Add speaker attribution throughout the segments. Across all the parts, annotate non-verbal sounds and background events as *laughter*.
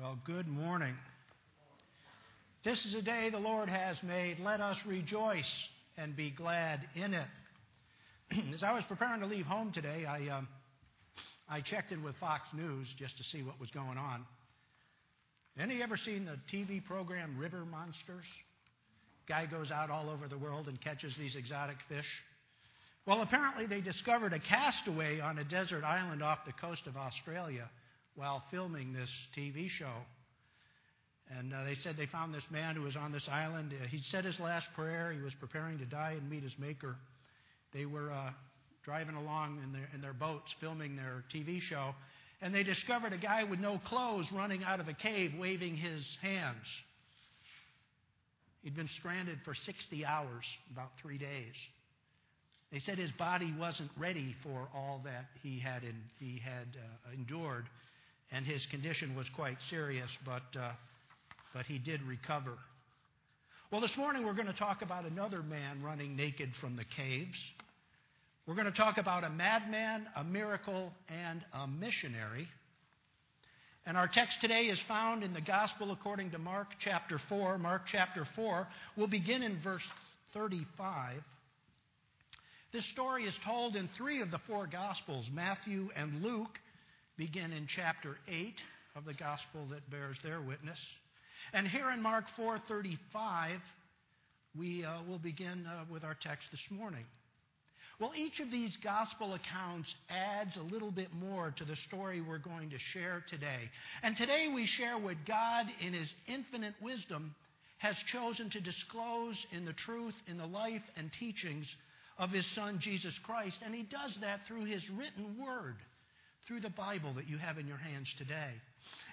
Speaker 1: Well, good morning. This is a day the Lord has made. Let us rejoice and be glad in it. *clears throat* As I was preparing to leave home today, I, um, I checked in with Fox News just to see what was going on. Any ever seen the TV program River Monsters? Guy goes out all over the world and catches these exotic fish. Well, apparently they discovered a castaway on a desert island off the coast of Australia while filming this TV show. And uh, they said they found this man who was on this island. Uh, he'd said his last prayer. He was preparing to die and meet his maker. They were uh, driving along in their, in their boats filming their TV show, and they discovered a guy with no clothes running out of a cave waving his hands. He'd been stranded for 60 hours, about three days. They said his body wasn't ready for all that he had, in, he had uh, endured and his condition was quite serious, but, uh, but he did recover. Well, this morning we're going to talk about another man running naked from the caves. We're going to talk about a madman, a miracle, and a missionary. And our text today is found in the Gospel according to Mark chapter 4. Mark chapter 4. We'll begin in verse 35. This story is told in three of the four Gospels Matthew and Luke begin in chapter 8 of the gospel that bears their witness. And here in Mark 4:35, we uh, will begin uh, with our text this morning. Well, each of these gospel accounts adds a little bit more to the story we're going to share today. And today we share what God, in His infinite wisdom, has chosen to disclose in the truth, in the life and teachings of His Son, Jesus Christ. And He does that through His written word through the Bible that you have in your hands today.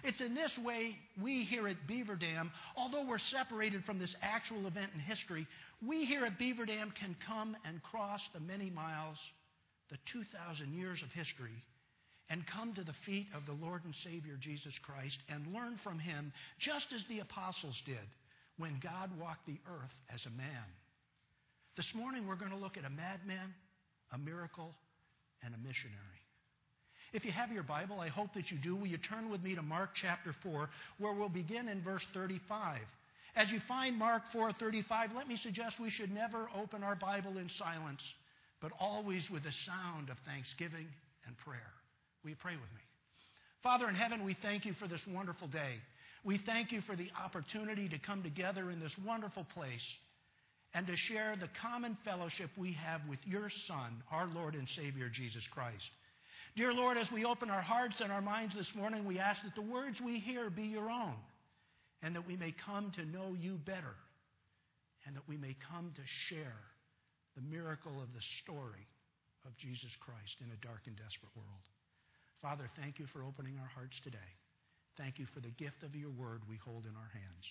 Speaker 1: It's in this way we here at Beaver Dam, although we're separated from this actual event in history, we here at Beaver Dam can come and cross the many miles, the 2,000 years of history, and come to the feet of the Lord and Savior Jesus Christ and learn from him just as the apostles did when God walked the earth as a man. This morning we're going to look at a madman, a miracle, and a missionary. If you have your Bible, I hope that you do. Will you turn with me to Mark chapter 4, where we'll begin in verse 35. As you find Mark 4:35, let me suggest we should never open our Bible in silence, but always with the sound of thanksgiving and prayer. Will you pray with me? Father in heaven, we thank you for this wonderful day. We thank you for the opportunity to come together in this wonderful place and to share the common fellowship we have with your Son, our Lord and Savior, Jesus Christ. Dear Lord, as we open our hearts and our minds this morning, we ask that the words we hear be your own and that we may come to know you better and that we may come to share the miracle of the story of Jesus Christ in a dark and desperate world. Father, thank you for opening our hearts today. Thank you for the gift of your word we hold in our hands.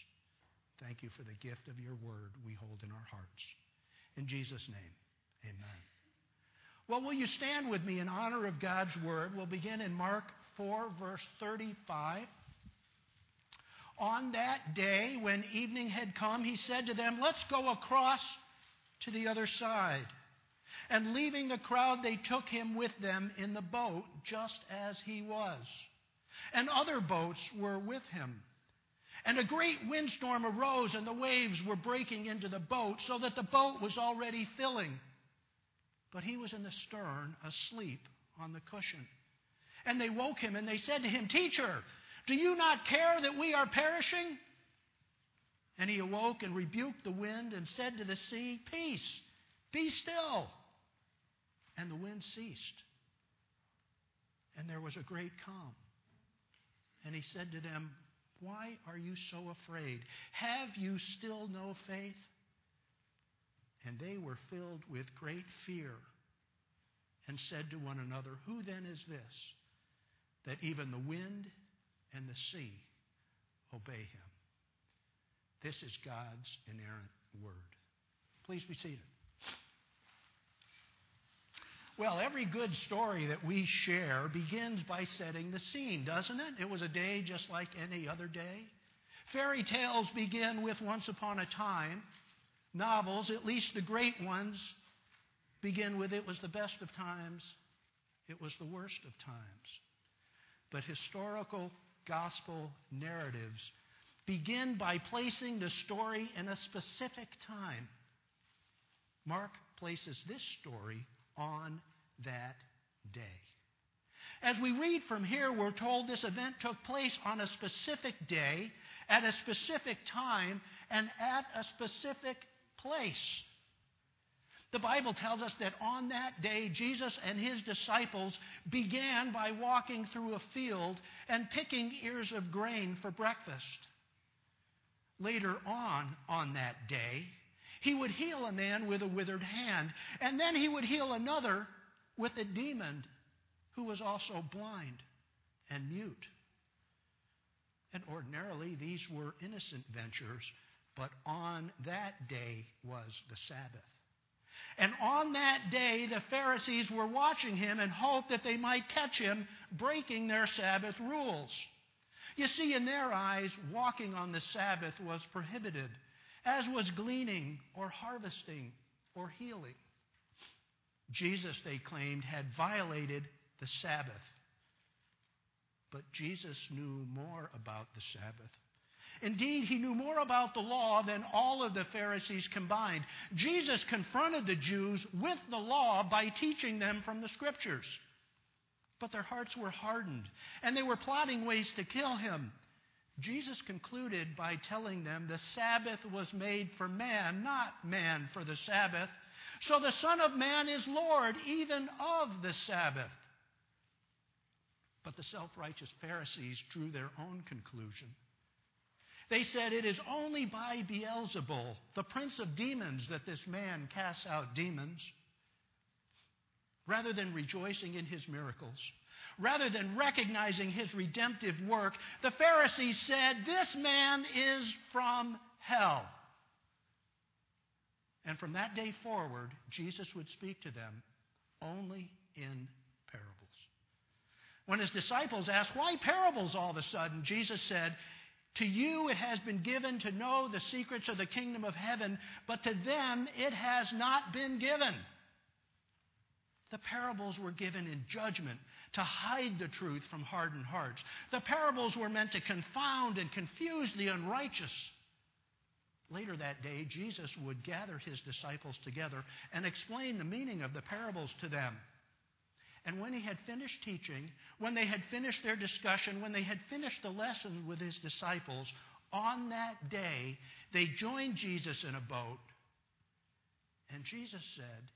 Speaker 1: Thank you for the gift of your word we hold in our hearts. In Jesus' name, amen. Well, will you stand with me in honor of God's word? We'll begin in Mark 4, verse 35. On that day, when evening had come, he said to them, Let's go across to the other side. And leaving the crowd, they took him with them in the boat, just as he was. And other boats were with him. And a great windstorm arose, and the waves were breaking into the boat, so that the boat was already filling but he was in the stern, asleep on the cushion. And they woke him and they said to him, Teacher, do you not care that we are perishing? And he awoke and rebuked the wind and said to the sea, Peace, be still. And the wind ceased. And there was a great calm. And he said to them, Why are you so afraid? Have you still no faith? And they were filled with great fear and said to one another, Who then is this that even the wind and the sea obey him? This is God's inerrant word. Please be seated. Well, every good story that we share begins by setting the scene, doesn't it? It was a day just like any other day. Fairy tales begin with once upon a time novels, at least the great ones, begin with it was the best of times, it was the worst of times. But historical gospel narratives begin by placing the story in a specific time. Mark places this story on that day. As we read from here, we're told this event took place on a specific day, at a specific time, and at a specific place. The Bible tells us that on that day, Jesus and his disciples began by walking through a field and picking ears of grain for breakfast. Later on, on that day, he would heal a man with a withered hand, and then he would heal another with a demon who was also blind and mute. And ordinarily, these were innocent ventures, but on that day was the Sabbath. And on that day, the Pharisees were watching him and hoped that they might catch him breaking their Sabbath rules. You see, in their eyes, walking on the Sabbath was prohibited, as was gleaning or harvesting or healing. Jesus, they claimed, had violated the Sabbath. But Jesus knew more about the Sabbath. Indeed, he knew more about the law than all of the Pharisees combined. Jesus confronted the Jews with the law by teaching them from the Scriptures. But their hearts were hardened, and they were plotting ways to kill him. Jesus concluded by telling them the Sabbath was made for man, not man for the Sabbath. So the Son of Man is Lord even of the Sabbath. But the self righteous Pharisees drew their own conclusion. They said, It is only by Beelzebul, the prince of demons, that this man casts out demons. Rather than rejoicing in his miracles, rather than recognizing his redemptive work, the Pharisees said, This man is from hell. And from that day forward, Jesus would speak to them only in parables. When his disciples asked, Why parables all of a sudden? Jesus said, to you it has been given to know the secrets of the kingdom of heaven, but to them it has not been given. The parables were given in judgment to hide the truth from hardened hearts. The parables were meant to confound and confuse the unrighteous. Later that day, Jesus would gather his disciples together and explain the meaning of the parables to them. And when he had finished teaching, when they had finished their discussion, when they had finished the lesson with his disciples, on that day, they joined Jesus in a boat. And Jesus said,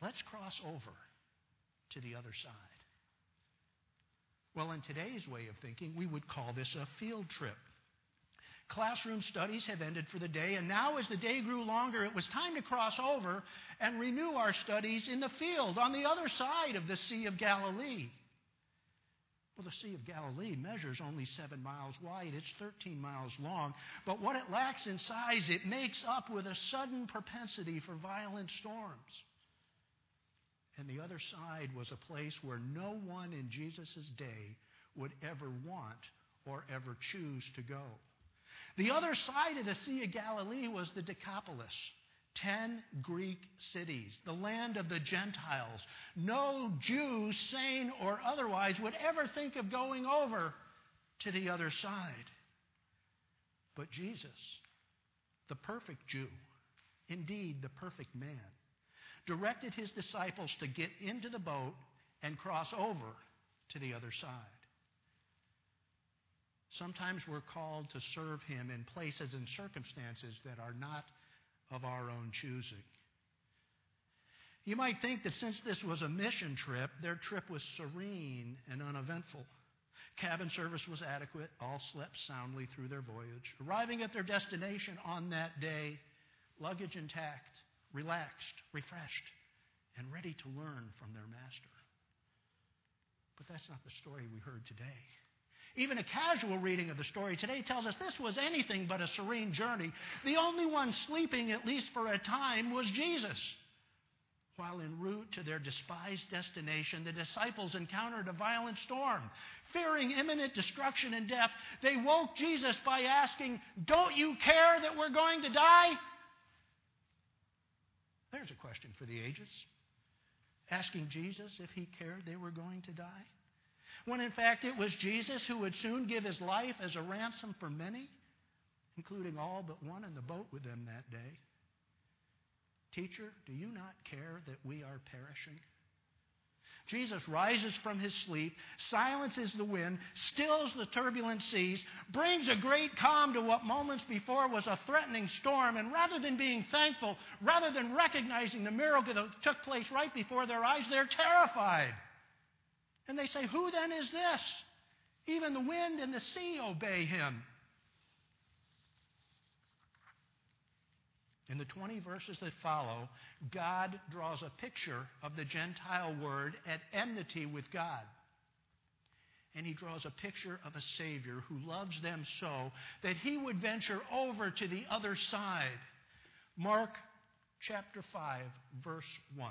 Speaker 1: Let's cross over to the other side. Well, in today's way of thinking, we would call this a field trip. Classroom studies have ended for the day, and now as the day grew longer, it was time to cross over and renew our studies in the field on the other side of the Sea of Galilee. Well, the Sea of Galilee measures only seven miles wide. It's 13 miles long. But what it lacks in size, it makes up with a sudden propensity for violent storms. And the other side was a place where no one in Jesus' day would ever want or ever choose to go. The other side of the Sea of Galilee was the Decapolis. Ten Greek cities, the land of the Gentiles. No Jew, sane or otherwise, would ever think of going over to the other side. But Jesus, the perfect Jew, indeed the perfect man, directed his disciples to get into the boat and cross over to the other side. Sometimes we're called to serve Him in places and circumstances that are not of our own choosing. You might think that since this was a mission trip, their trip was serene and uneventful. Cabin service was adequate. All slept soundly through their voyage. Arriving at their destination on that day, luggage intact, relaxed, refreshed, and ready to learn from their master. But that's not the story we heard today. Even a casual reading of the story today tells us this was anything but a serene journey. The only one sleeping, at least for a time, was Jesus. While en route to their despised destination, the disciples encountered a violent storm. Fearing imminent destruction and death, they woke Jesus by asking, Don't you care that we're going to die? There's a question for the ages. Asking Jesus if he cared they were going to die. When in fact it was Jesus who would soon give his life as a ransom for many, including all but one in the boat with them that day? Teacher, do you not care that we are perishing? Jesus rises from his sleep, silences the wind, stills the turbulent seas, brings a great calm to what moments before was a threatening storm, and rather than being thankful, rather than recognizing the miracle that took place right before their eyes, they're terrified. And they say, Who then is this? Even the wind and the sea obey him. In the 20 verses that follow, God draws a picture of the Gentile word at enmity with God. And he draws a picture of a Savior who loves them so that he would venture over to the other side. Mark chapter 5, verse 1.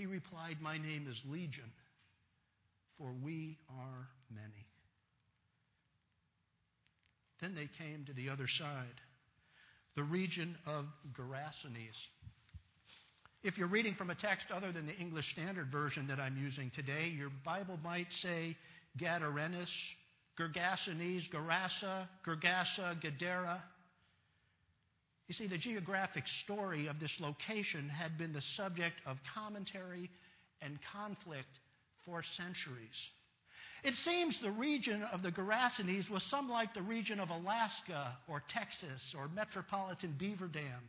Speaker 1: He replied, My name is Legion, for we are many. Then they came to the other side, the region of Gerasenes. If you're reading from a text other than the English Standard Version that I'm using today, your Bible might say Gadarenes, Gergesenes, Gerasa, Gergesa, Gadara. You see, the geographic story of this location had been the subject of commentary and conflict for centuries. It seems the region of the Gerasenes was some like the region of Alaska or Texas or metropolitan Beaver Dam.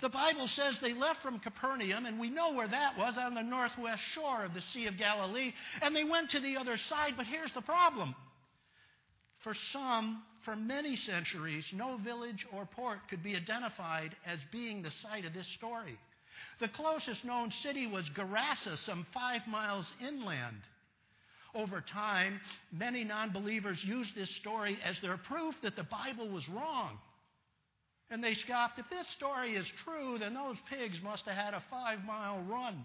Speaker 1: The Bible says they left from Capernaum, and we know where that was on the northwest shore of the Sea of Galilee, and they went to the other side. But here's the problem for some, for many centuries, no village or port could be identified as being the site of this story. The closest known city was Gerasa, some five miles inland. Over time, many non believers used this story as their proof that the Bible was wrong. And they scoffed, if this story is true, then those pigs must have had a five mile run.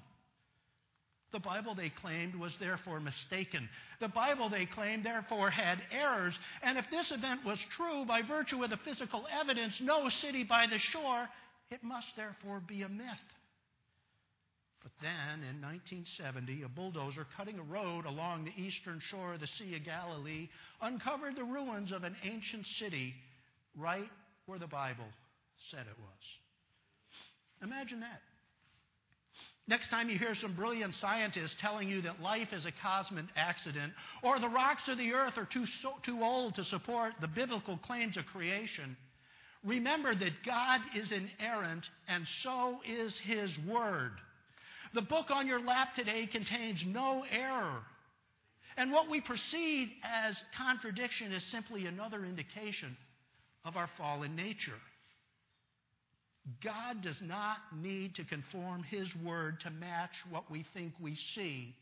Speaker 1: The Bible, they claimed, was therefore mistaken. The Bible, they claimed, therefore had errors. And if this event was true by virtue of the physical evidence, no city by the shore, it must therefore be a myth. But then, in 1970, a bulldozer cutting a road along the eastern shore of the Sea of Galilee uncovered the ruins of an ancient city right where the Bible said it was. Imagine that. Next time you hear some brilliant scientist telling you that life is a cosmic accident, or the rocks of the earth are too, so, too old to support the biblical claims of creation, remember that God is inerrant and so is His Word. The book on your lap today contains no error. And what we perceive as contradiction is simply another indication of our fallen nature. God does not need to conform His Word to match what we think we see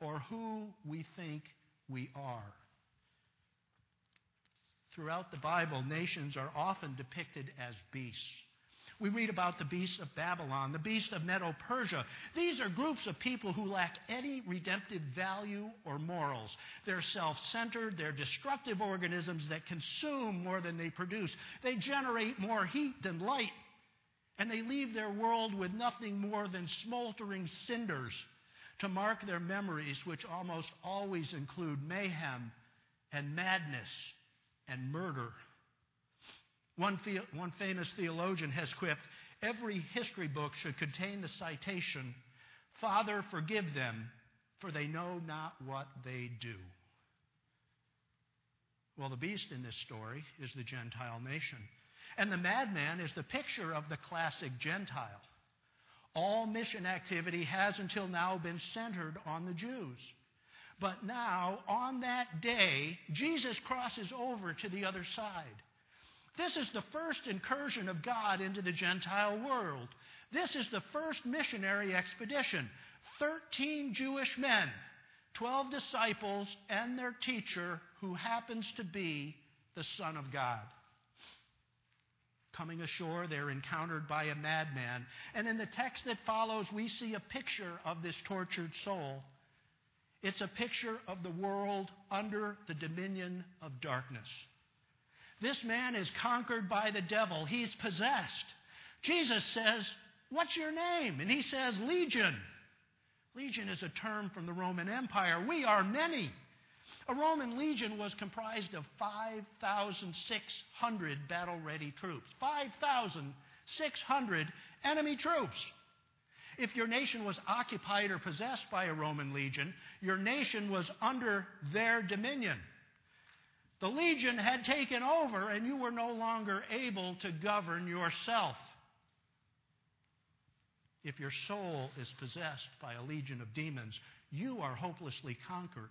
Speaker 1: or who we think we are. Throughout the Bible, nations are often depicted as beasts. We read about the beasts of Babylon, the beasts of Medo Persia. These are groups of people who lack any redemptive value or morals. They're self centered, they're destructive organisms that consume more than they produce. They generate more heat than light and they leave their world with nothing more than smoldering cinders to mark their memories, which almost always include mayhem and madness and murder. One, the- one famous theologian has quipped every history book should contain the citation, Father, forgive them, for they know not what they do. Well, the beast in this story is the Gentile nation. And the madman is the picture of the classic Gentile. All mission activity has until now been centered on the Jews. But now, on that day, Jesus crosses over to the other side. This is the first incursion of God into the Gentile world. This is the first missionary expedition. Thirteen Jewish men, 12 disciples, and their teacher, who happens to be the Son of God. Coming ashore, they're encountered by a madman. And in the text that follows, we see a picture of this tortured soul. It's a picture of the world under the dominion of darkness. This man is conquered by the devil. He's possessed. Jesus says, What's your name? And he says, Legion. Legion is a term from the Roman Empire. We are many. A Roman legion was comprised of 5,600 battle ready troops. 5,600 enemy troops. If your nation was occupied or possessed by a Roman legion, your nation was under their dominion. The legion had taken over, and you were no longer able to govern yourself. If your soul is possessed by a legion of demons, you are hopelessly conquered.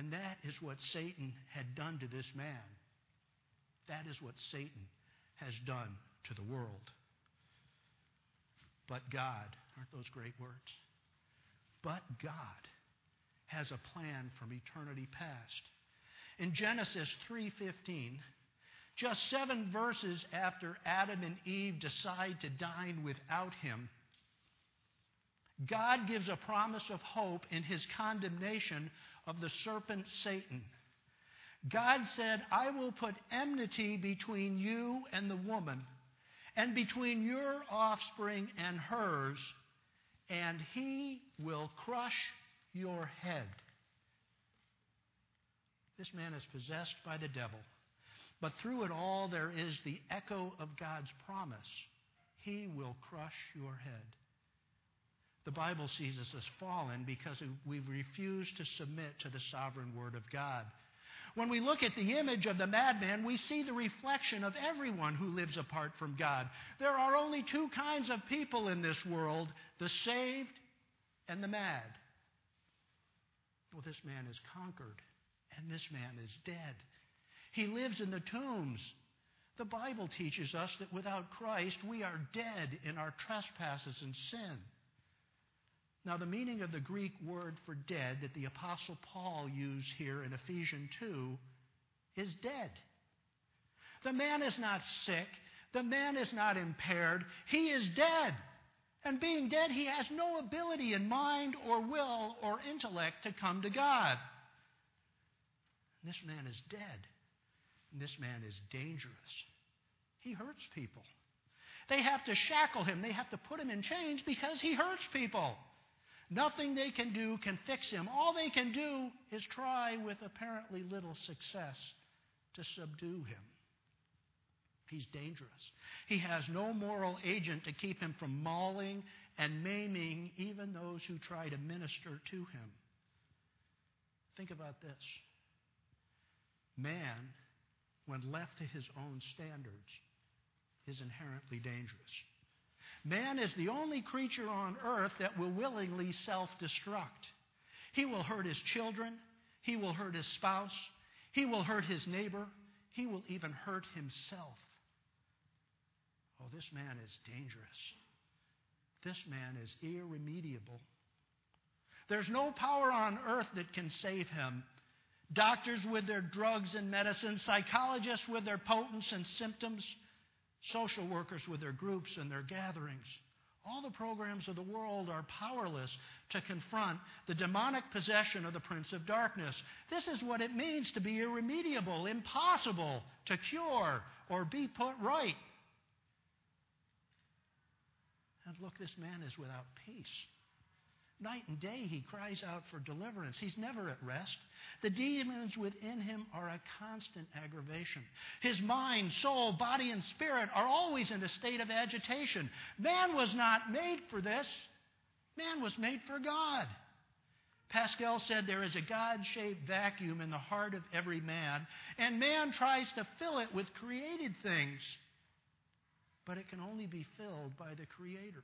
Speaker 1: And that is what Satan had done to this man. That is what Satan has done to the world. But God, aren't those great words? But God has a plan from eternity past. In Genesis 3:15, just 7 verses after Adam and Eve decide to dine without him, God gives a promise of hope in his condemnation of the serpent Satan. God said, I will put enmity between you and the woman and between your offspring and hers, and he will crush your head. This man is possessed by the devil, but through it all there is the echo of God's promise He will crush your head. The Bible sees us as fallen because we've refused to submit to the sovereign Word of God. When we look at the image of the madman, we see the reflection of everyone who lives apart from God. There are only two kinds of people in this world the saved and the mad. Well, this man is conquered, and this man is dead. He lives in the tombs. The Bible teaches us that without Christ, we are dead in our trespasses and sin. Now, the meaning of the Greek word for dead that the Apostle Paul used here in Ephesians 2 is dead. The man is not sick. The man is not impaired. He is dead. And being dead, he has no ability in mind or will or intellect to come to God. And this man is dead. And this man is dangerous. He hurts people. They have to shackle him, they have to put him in chains because he hurts people. Nothing they can do can fix him. All they can do is try with apparently little success to subdue him. He's dangerous. He has no moral agent to keep him from mauling and maiming even those who try to minister to him. Think about this. Man, when left to his own standards, is inherently dangerous. Man is the only creature on earth that will willingly self destruct. He will hurt his children, he will hurt his spouse, he will hurt his neighbor, he will even hurt himself. Oh, this man is dangerous. This man is irremediable. There's no power on earth that can save him. Doctors with their drugs and medicines, psychologists with their potents and symptoms, social workers with their groups and their gatherings. All the programs of the world are powerless to confront the demonic possession of the Prince of Darkness. This is what it means to be irremediable, impossible to cure or be put right. And look, this man is without peace. Night and day, he cries out for deliverance. He's never at rest. The demons within him are a constant aggravation. His mind, soul, body, and spirit are always in a state of agitation. Man was not made for this, man was made for God. Pascal said there is a God shaped vacuum in the heart of every man, and man tries to fill it with created things, but it can only be filled by the Creator.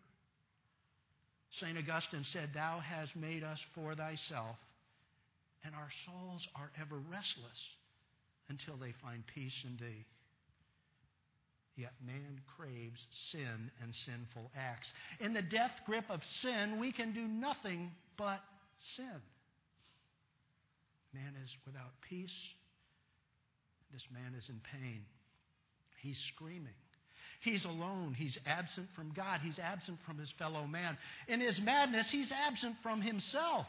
Speaker 1: St. Augustine said, Thou hast made us for thyself, and our souls are ever restless until they find peace in thee. Yet man craves sin and sinful acts. In the death grip of sin, we can do nothing but sin. Man is without peace. This man is in pain. He's screaming. He's alone. He's absent from God. He's absent from his fellow man. In his madness, he's absent from himself.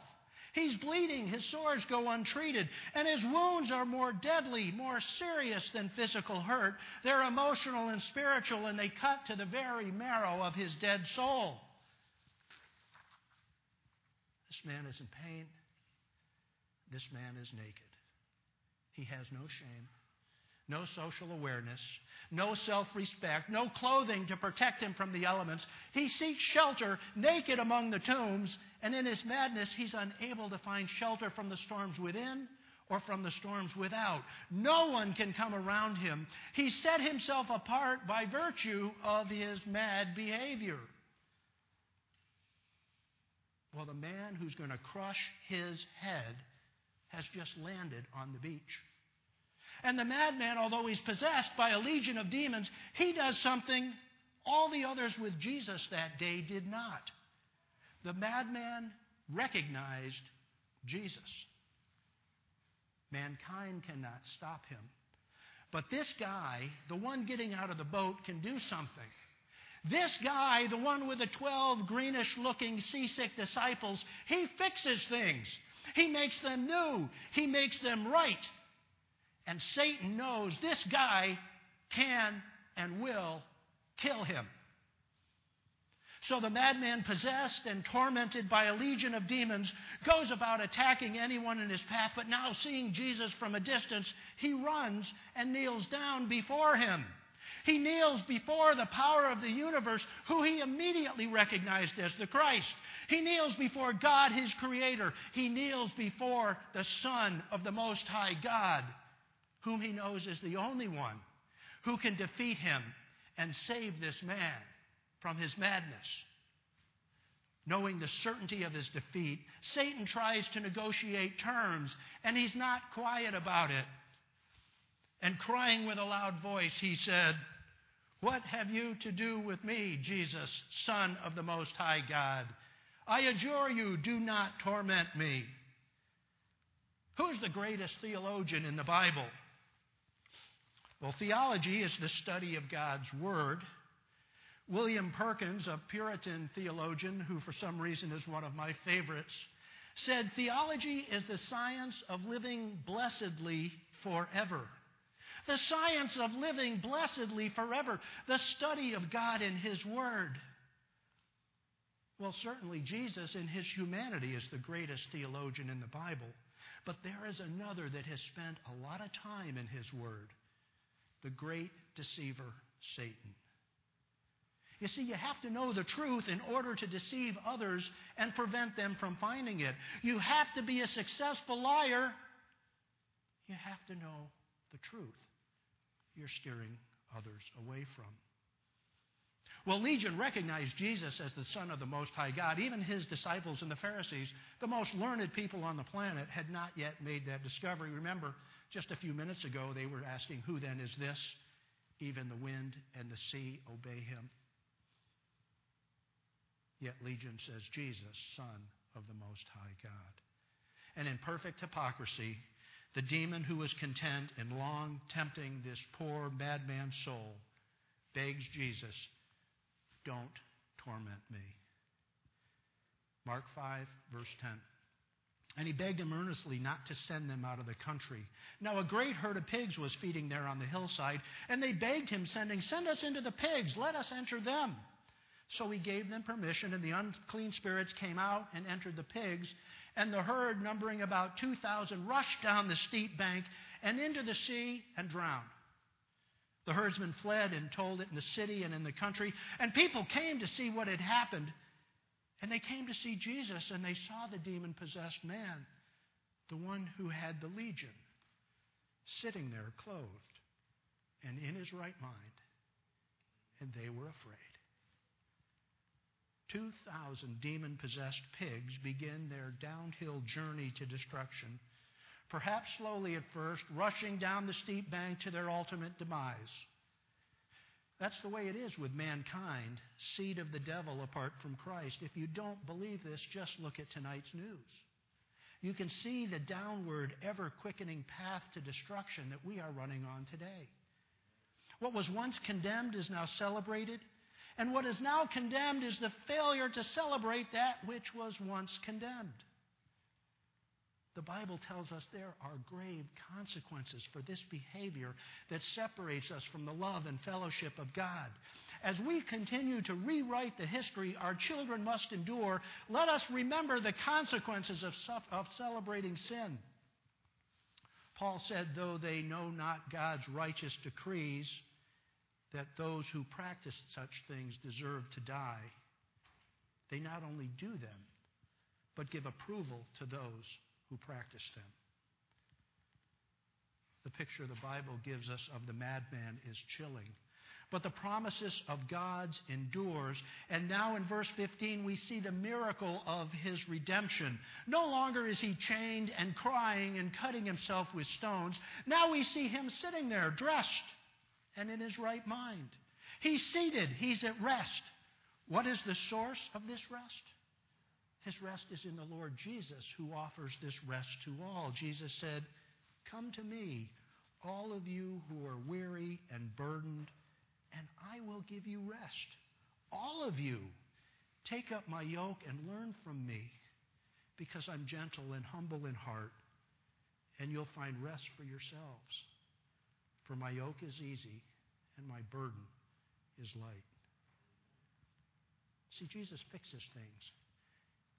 Speaker 1: He's bleeding. His sores go untreated. And his wounds are more deadly, more serious than physical hurt. They're emotional and spiritual, and they cut to the very marrow of his dead soul. This man is in pain. This man is naked. He has no shame, no social awareness, no self respect, no clothing to protect him from the elements. He seeks shelter naked among the tombs, and in his madness, he's unable to find shelter from the storms within or from the storms without. No one can come around him. He set himself apart by virtue of his mad behavior. Well, the man who's going to crush his head has just landed on the beach. And the madman, although he's possessed by a legion of demons, he does something all the others with Jesus that day did not. The madman recognized Jesus. Mankind cannot stop him. But this guy, the one getting out of the boat, can do something. This guy, the one with the 12 greenish looking seasick disciples, he fixes things. He makes them new. He makes them right. And Satan knows this guy can and will kill him. So the madman, possessed and tormented by a legion of demons, goes about attacking anyone in his path, but now seeing Jesus from a distance, he runs and kneels down before him. He kneels before the power of the universe, who he immediately recognized as the Christ. He kneels before God, his Creator. He kneels before the Son of the Most High God, whom he knows is the only one who can defeat him and save this man from his madness. Knowing the certainty of his defeat, Satan tries to negotiate terms, and he's not quiet about it. And crying with a loud voice, he said, what have you to do with me, Jesus, Son of the Most High God? I adjure you, do not torment me. Who's the greatest theologian in the Bible? Well, theology is the study of God's Word. William Perkins, a Puritan theologian who, for some reason, is one of my favorites, said theology is the science of living blessedly forever the science of living blessedly forever, the study of God in His Word. Well, certainly Jesus in His humanity is the greatest theologian in the Bible, but there is another that has spent a lot of time in His Word the great deceiver, Satan. You see, you have to know the truth in order to deceive others and prevent them from finding it. You have to be a successful liar. You have to know the truth you're steering others away from. Well, Legion recognized Jesus as the Son of the Most High God. Even his disciples and the Pharisees, the most learned people on the planet, had not yet made that discovery. Remember, just a few minutes ago, they were asking, Who then is this? Even the wind and the sea obey him. Yet Legion says, Jesus, Son of the Most High God. And in perfect hypocrisy, the demon who was content in long tempting this poor madman's soul begs Jesus, Don't torment me. Mark 5, verse 10. And he begged him earnestly not to send them out of the country. Now, a great herd of pigs was feeding there on the hillside, and they begged him, sending, Send us into the pigs, let us enter them. So he gave them permission, and the unclean spirits came out and entered the pigs, and the herd, numbering about 2,000, rushed down the steep bank and into the sea and drowned. The herdsmen fled and told it in the city and in the country, and people came to see what had happened. And they came to see Jesus and they saw the demon possessed man, the one who had the legion, sitting there clothed and in his right mind. And they were afraid. 2,000 demon possessed pigs begin their downhill journey to destruction, perhaps slowly at first, rushing down the steep bank to their ultimate demise. That's the way it is with mankind, seed of the devil apart from Christ. If you don't believe this, just look at tonight's news. You can see the downward, ever quickening path to destruction that we are running on today. What was once condemned is now celebrated, and what is now condemned is the failure to celebrate that which was once condemned. The Bible tells us there are grave consequences for this behavior that separates us from the love and fellowship of God. As we continue to rewrite the history our children must endure, let us remember the consequences of, of celebrating sin. Paul said, though they know not God's righteous decrees, that those who practice such things deserve to die, they not only do them, but give approval to those who practice them. The picture the Bible gives us of the madman is chilling. But the promises of God's endures. And now in verse 15, we see the miracle of his redemption. No longer is he chained and crying and cutting himself with stones. Now we see him sitting there, dressed and in his right mind. He's seated, he's at rest. What is the source of this rest? His rest is in the Lord Jesus, who offers this rest to all. Jesus said, Come to me, all of you who are weary and burdened, and I will give you rest. All of you, take up my yoke and learn from me, because I'm gentle and humble in heart, and you'll find rest for yourselves. For my yoke is easy and my burden is light. See, Jesus fixes things.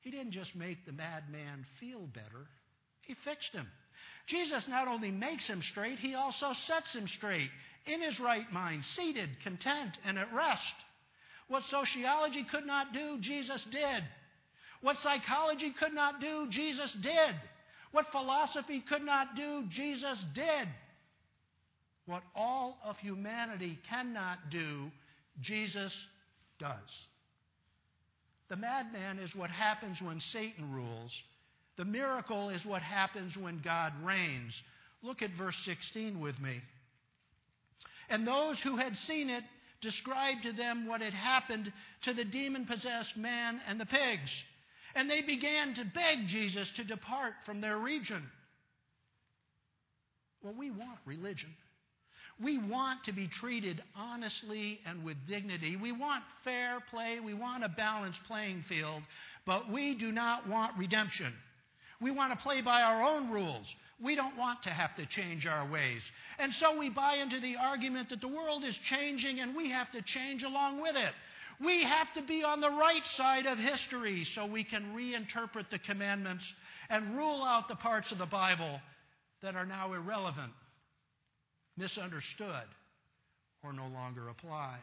Speaker 1: He didn't just make the madman feel better, he fixed him. Jesus not only makes him straight, he also sets him straight, in his right mind, seated, content, and at rest. What sociology could not do, Jesus did. What psychology could not do, Jesus did. What philosophy could not do, Jesus did. What all of humanity cannot do, Jesus does. The madman is what happens when Satan rules. The miracle is what happens when God reigns. Look at verse 16 with me. And those who had seen it described to them what had happened to the demon possessed man and the pigs. And they began to beg Jesus to depart from their region. Well, we want religion. We want to be treated honestly and with dignity. We want fair play. We want a balanced playing field. But we do not want redemption. We want to play by our own rules. We don't want to have to change our ways. And so we buy into the argument that the world is changing and we have to change along with it. We have to be on the right side of history so we can reinterpret the commandments and rule out the parts of the Bible that are now irrelevant misunderstood, or no longer apply.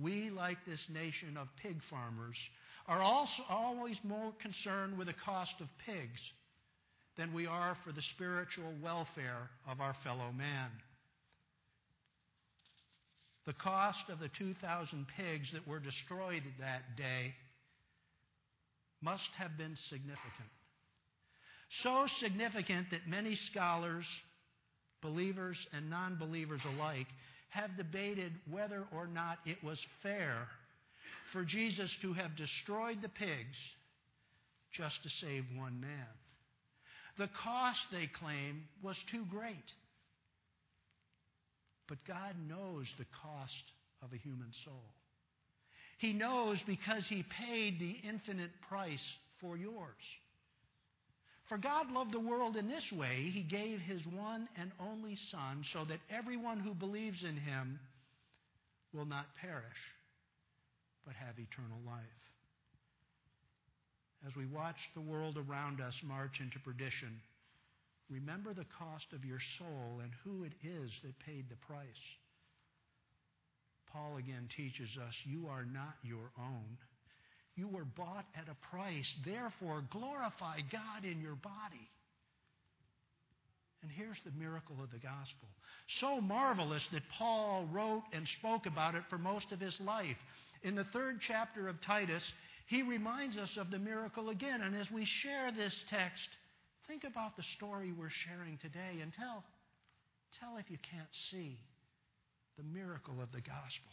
Speaker 1: We, like this nation of pig farmers, are also always more concerned with the cost of pigs than we are for the spiritual welfare of our fellow man. The cost of the 2,000 pigs that were destroyed that day must have been significant. So significant that many scholars believers and non believers alike, have debated whether or not it was fair for Jesus to have destroyed the pigs just to save one man. The cost, they claim, was too great. But God knows the cost of a human soul. He knows because He paid the infinite price for yours. For God loved the world in this way He gave His one and only Son so that everyone who believes in Him will not perish, but have eternal life. As we watch the world around us march into perdition, remember the cost of your soul and who it is that paid the price. Paul again teaches us you are not your own. You were bought at a price. Therefore, glorify God in your body. And here's the miracle of the gospel. So marvelous that Paul wrote and spoke about it for most of his life. In the third chapter of Titus, he reminds us of the miracle again. And as we share this text, think about the story we're sharing today and tell, tell if you can't see the miracle of the gospel.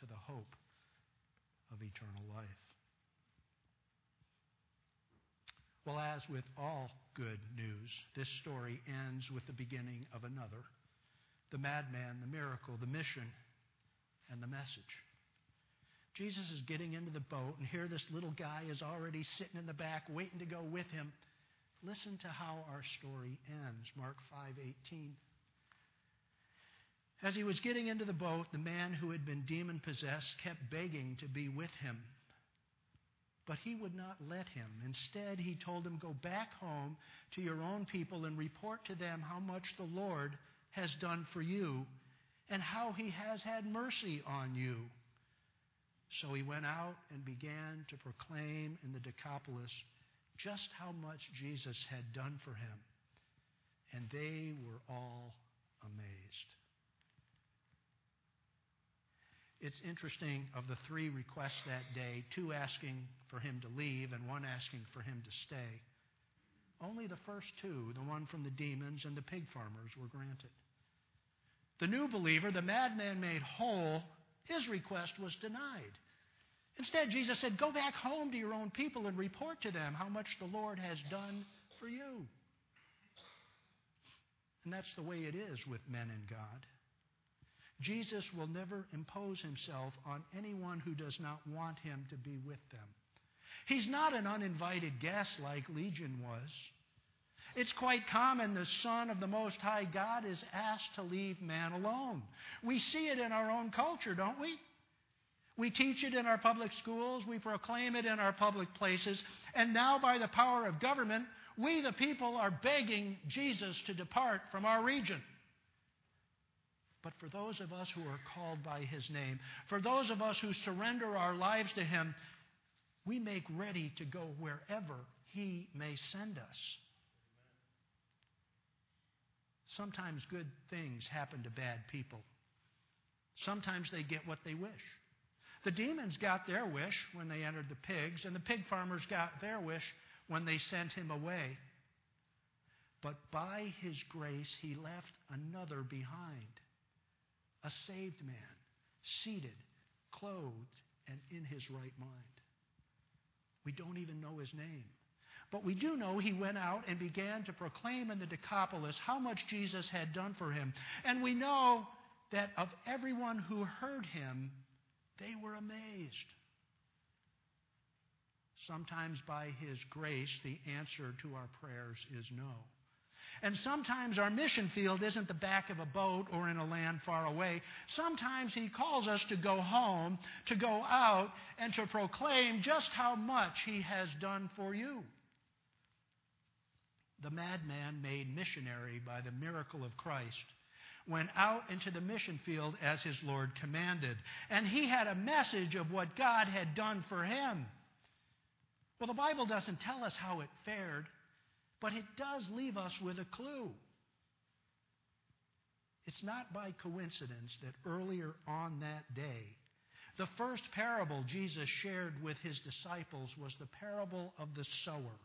Speaker 1: to the hope of eternal life. Well, as with all good news, this story ends with the beginning of another the madman, the miracle, the mission, and the message. Jesus is getting into the boat, and here this little guy is already sitting in the back waiting to go with him. Listen to how our story ends. Mark 5:18. As he was getting into the boat, the man who had been demon possessed kept begging to be with him. But he would not let him. Instead, he told him, Go back home to your own people and report to them how much the Lord has done for you and how he has had mercy on you. So he went out and began to proclaim in the Decapolis just how much Jesus had done for him. And they were all amazed. It's interesting, of the three requests that day, two asking for him to leave and one asking for him to stay. Only the first two, the one from the demons and the pig farmers, were granted. The new believer, the madman made whole, his request was denied. Instead, Jesus said, Go back home to your own people and report to them how much the Lord has done for you. And that's the way it is with men and God. Jesus will never impose himself on anyone who does not want him to be with them. He's not an uninvited guest like Legion was. It's quite common the Son of the Most High God is asked to leave man alone. We see it in our own culture, don't we? We teach it in our public schools, we proclaim it in our public places, and now by the power of government, we the people are begging Jesus to depart from our region. But for those of us who are called by His name, for those of us who surrender our lives to Him, we make ready to go wherever He may send us. Sometimes good things happen to bad people. Sometimes they get what they wish. The demons got their wish when they entered the pigs, and the pig farmers got their wish when they sent him away. But by his grace, he left another behind a saved man, seated, clothed, and in his right mind. We don't even know his name. But we do know he went out and began to proclaim in the Decapolis how much Jesus had done for him. And we know that of everyone who heard him, they were amazed. Sometimes by his grace, the answer to our prayers is no. And sometimes our mission field isn't the back of a boat or in a land far away. Sometimes He calls us to go home, to go out, and to proclaim just how much He has done for you. The madman, made missionary by the miracle of Christ, went out into the mission field as his Lord commanded. And he had a message of what God had done for him. Well, the Bible doesn't tell us how it fared. But it does leave us with a clue. It's not by coincidence that earlier on that day, the first parable Jesus shared with his disciples was the parable of the sower.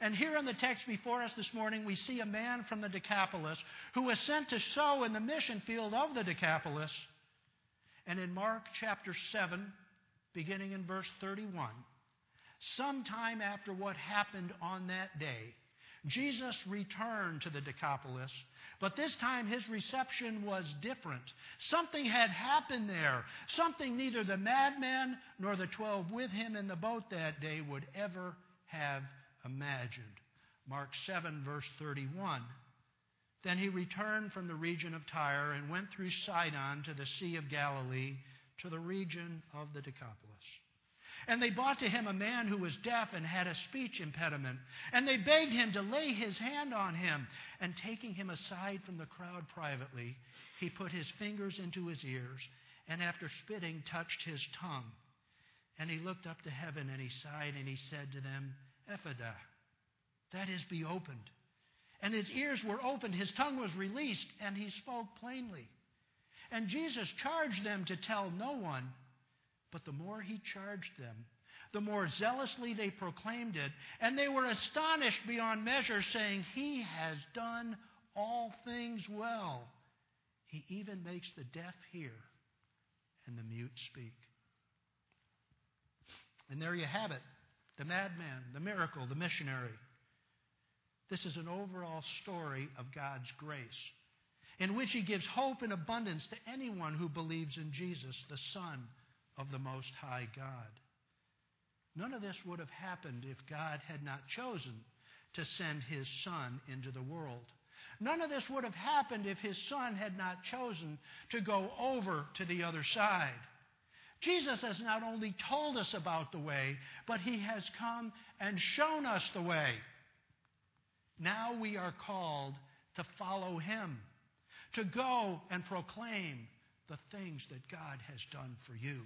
Speaker 1: And here in the text before us this morning, we see a man from the Decapolis who was sent to sow in the mission field of the Decapolis. And in Mark chapter 7, beginning in verse 31, sometime after what happened on that day, Jesus returned to the Decapolis, but this time his reception was different. Something had happened there, something neither the madman nor the twelve with him in the boat that day would ever have imagined. Mark 7, verse 31. Then he returned from the region of Tyre and went through Sidon to the Sea of Galilee to the region of the Decapolis. And they brought to him a man who was deaf and had a speech impediment. And they begged him to lay his hand on him. And taking him aside from the crowd privately, he put his fingers into his ears, and after spitting, touched his tongue. And he looked up to heaven, and he sighed, and he said to them, Ephphatha, that is, be opened. And his ears were opened, his tongue was released, and he spoke plainly. And Jesus charged them to tell no one but the more he charged them, the more zealously they proclaimed it, and they were astonished beyond measure, saying, He has done all things well. He even makes the deaf hear and the mute speak. And there you have it the madman, the miracle, the missionary. This is an overall story of God's grace, in which He gives hope in abundance to anyone who believes in Jesus, the Son of the Most High God. None of this would have happened if God had not chosen to send his Son into the world. None of this would have happened if his Son had not chosen to go over to the other side. Jesus has not only told us about the way, but he has come and shown us the way. Now we are called to follow him, to go and proclaim the things that God has done for you.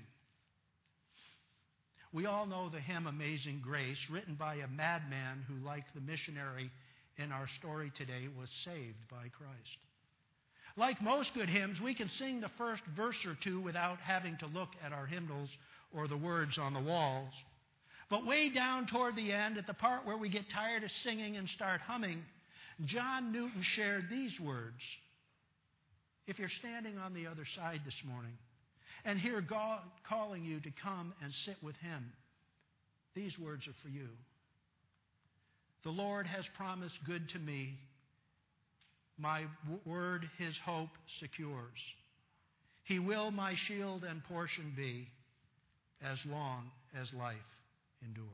Speaker 1: We all know the hymn Amazing Grace, written by a madman who, like the missionary in our story today, was saved by Christ. Like most good hymns, we can sing the first verse or two without having to look at our hymnals or the words on the walls. But way down toward the end, at the part where we get tired of singing and start humming, John Newton shared these words. If you're standing on the other side this morning, and hear God calling you to come and sit with Him, these words are for you. The Lord has promised good to me. My word, His hope secures. He will my shield and portion be as long as life endures.